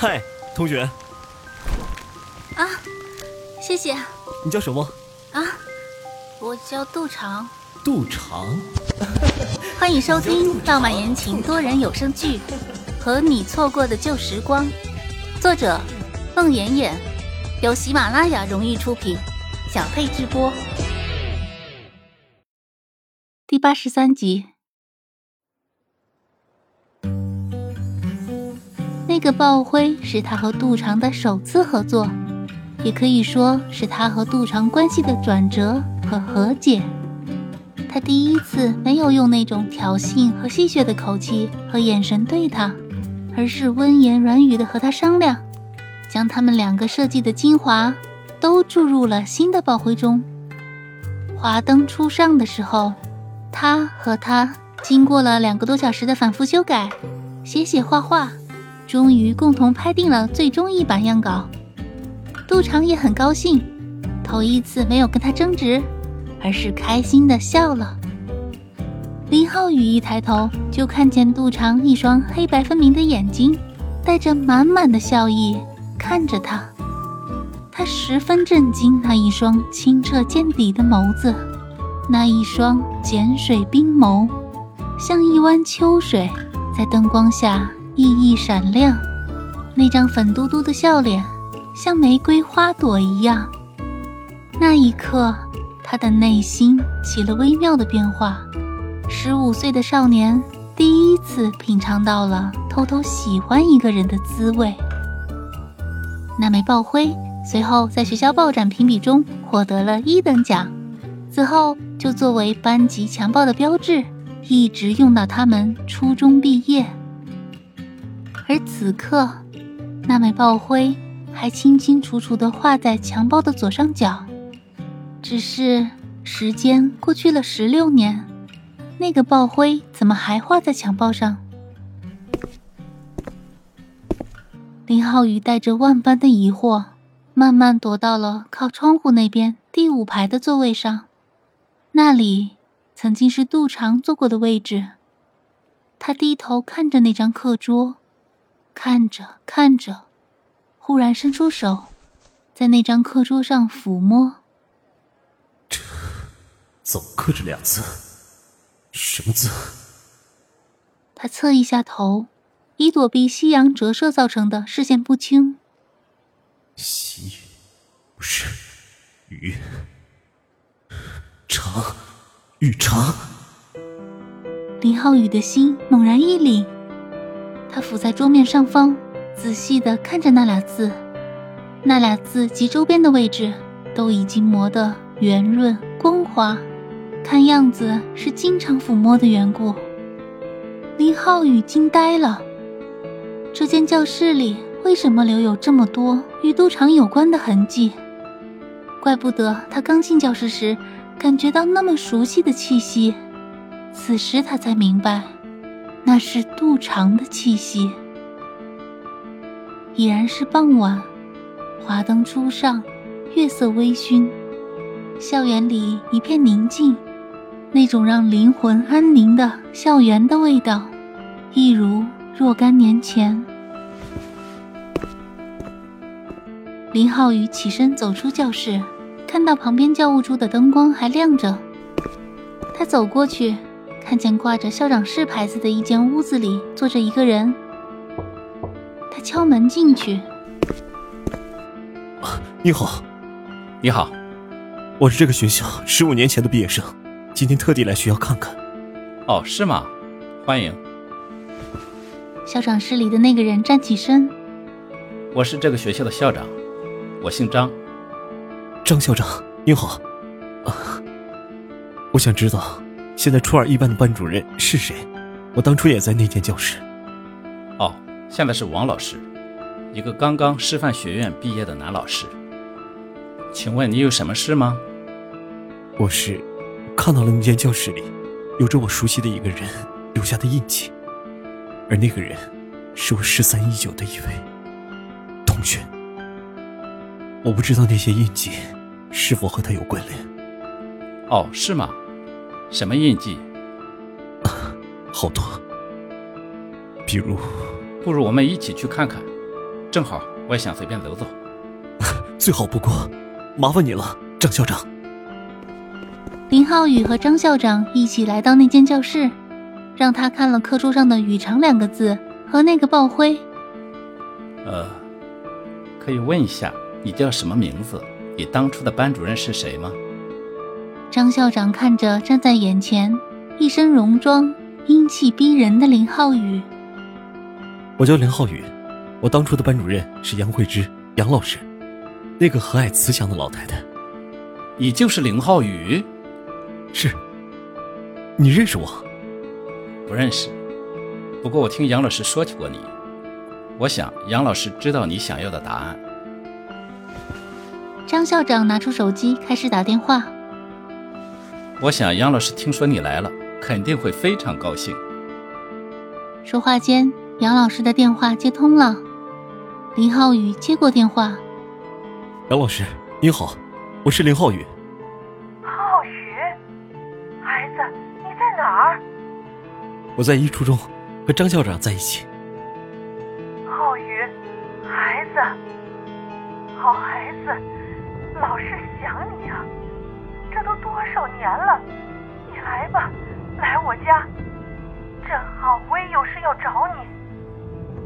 嗨，同学，啊，谢谢。你叫什么？啊，我叫杜长。杜长。欢迎收听浪漫言情多人有声剧《和你错过的旧时光》，作者：孟妍妍，由喜马拉雅荣誉出品，小佩直播。第八十三集。那个爆灰是他和杜长的首次合作，也可以说是他和杜长关系的转折和和解。他第一次没有用那种挑衅和戏谑的口气和眼神对他，而是温言软语的和他商量，将他们两个设计的精华都注入了新的爆灰中。华灯初上的时候，他和他经过了两个多小时的反复修改，写写画画。终于共同拍定了最终一版样稿，杜长也很高兴，头一次没有跟他争执，而是开心的笑了。林浩宇一抬头就看见杜长一双黑白分明的眼睛，带着满满的笑意看着他，他十分震惊那一双清澈见底的眸子，那一双碱水冰眸，像一湾秋水，在灯光下。熠熠闪亮，那张粉嘟嘟的笑脸像玫瑰花朵一样。那一刻，他的内心起了微妙的变化。十五岁的少年第一次品尝到了偷偷喜欢一个人的滋味。那枚爆灰随后在学校报展评比中获得了一等奖，此后就作为班级强暴的标志，一直用到他们初中毕业。而此刻，那枚爆灰还清清楚楚地画在墙包的左上角。只是时间过去了十六年，那个爆灰怎么还画在墙包上？林浩宇带着万般的疑惑，慢慢躲到了靠窗户那边第五排的座位上。那里曾经是杜长坐过的位置。他低头看着那张课桌。看着看着，忽然伸出手，在那张课桌上抚摸。这怎么刻着俩字？什么字？他侧一下头，以躲避夕阳折射造成的视线不清。夕，不是，雨，长，雨长。林浩宇的心猛然一凛。他伏在桌面上方，仔细地看着那俩字，那俩字及周边的位置都已经磨得圆润光滑，看样子是经常抚摸的缘故。林浩宇惊呆了，这间教室里为什么留有这么多与赌场有关的痕迹？怪不得他刚进教室时感觉到那么熟悉的气息，此时他才明白。那是杜长的气息。已然是傍晚，华灯初上，月色微醺，校园里一片宁静，那种让灵魂安宁的校园的味道，一如若干年前。林浩宇起身走出教室，看到旁边教务处的灯光还亮着，他走过去。看见挂着校长室牌子的一间屋子里坐着一个人，他敲门进去。你好，你好，我是这个学校十五年前的毕业生，今天特地来学校看看。哦，是吗？欢迎。校长室里的那个人站起身。我是这个学校的校长，我姓张。张校长，你好。啊，我想知道。现在初二一班的班主任是谁？我当初也在那间教室。哦，现在是王老师，一个刚刚师范学院毕业的男老师。请问你有什么事吗？我是看到了那间教室里有着我熟悉的一个人留下的印记，而那个人是我失散已久的一位同学。我不知道那些印记是否和他有关联。哦，是吗？什么印记？好多。比如，不如我们一起去看看。正好我也想随便走走。最好不过，麻烦你了，张校长。林浩宇和张校长一起来到那间教室，让他看了课桌上的“宇长”两个字和那个爆灰。呃，可以问一下你叫什么名字？你当初的班主任是谁吗？张校长看着站在眼前、一身戎装、英气逼人的林浩宇。我叫林浩宇，我当初的班主任是杨慧芝，杨老师，那个和蔼慈祥的老太太。你就是林浩宇？是。你认识我？不认识。不过我听杨老师说起过你。我想杨老师知道你想要的答案。张校长拿出手机开始打电话。我想杨老师听说你来了，肯定会非常高兴。说话间。杨老师的电话接通了，林浩宇接过电话。杨老师，你好，我是林浩宇。浩宇，孩子，你在哪儿？我在一初中，和张校长在一起。浩宇，孩子，好孩子，老师想你啊！这都多少年了，你来吧，来我家，正好我也有事要找你。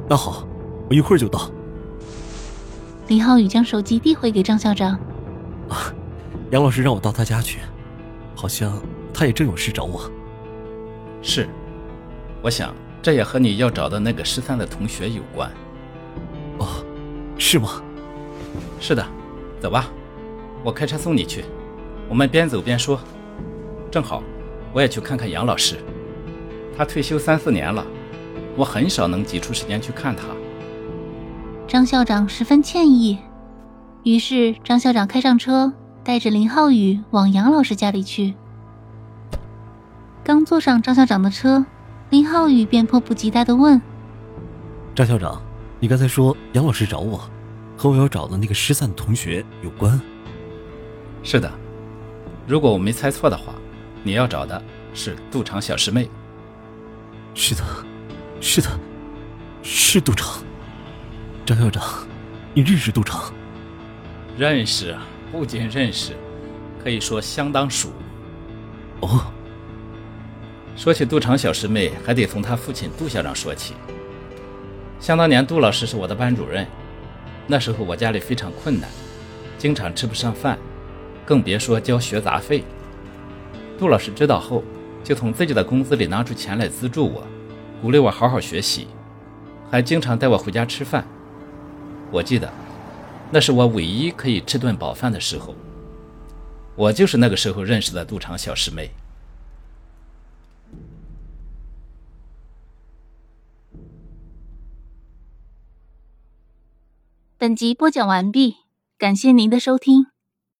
那好，我一会儿就到。林浩宇将手机递回给张校长。啊，杨老师让我到他家去，好像他也正有事找我。是，我想这也和你要找的那个失散的同学有关。哦，是吗？是的，走吧，我开车送你去。我们边走边说。正好，我也去看看杨老师，他退休三四年了。我很少能挤出时间去看他。张校长十分歉意，于是张校长开上车，带着林浩宇往杨老师家里去。刚坐上张校长的车，林浩宇便迫不及待的问：“张校长，你刚才说杨老师找我，和我要找的那个失散的同学有关？”“是的，如果我没猜错的话，你要找的是杜长小师妹。”“是的。”是的，是杜长。张校长，你认识杜长？认识，不仅认识，可以说相当熟。哦。说起杜长小师妹，还得从他父亲杜校长说起。想当年，杜老师是我的班主任，那时候我家里非常困难，经常吃不上饭，更别说交学杂费。杜老师知道后，就从自己的工资里拿出钱来资助我。鼓励我好好学习，还经常带我回家吃饭。我记得，那是我唯一可以吃顿饱饭的时候。我就是那个时候认识的杜长小师妹。本集播讲完毕，感谢您的收听。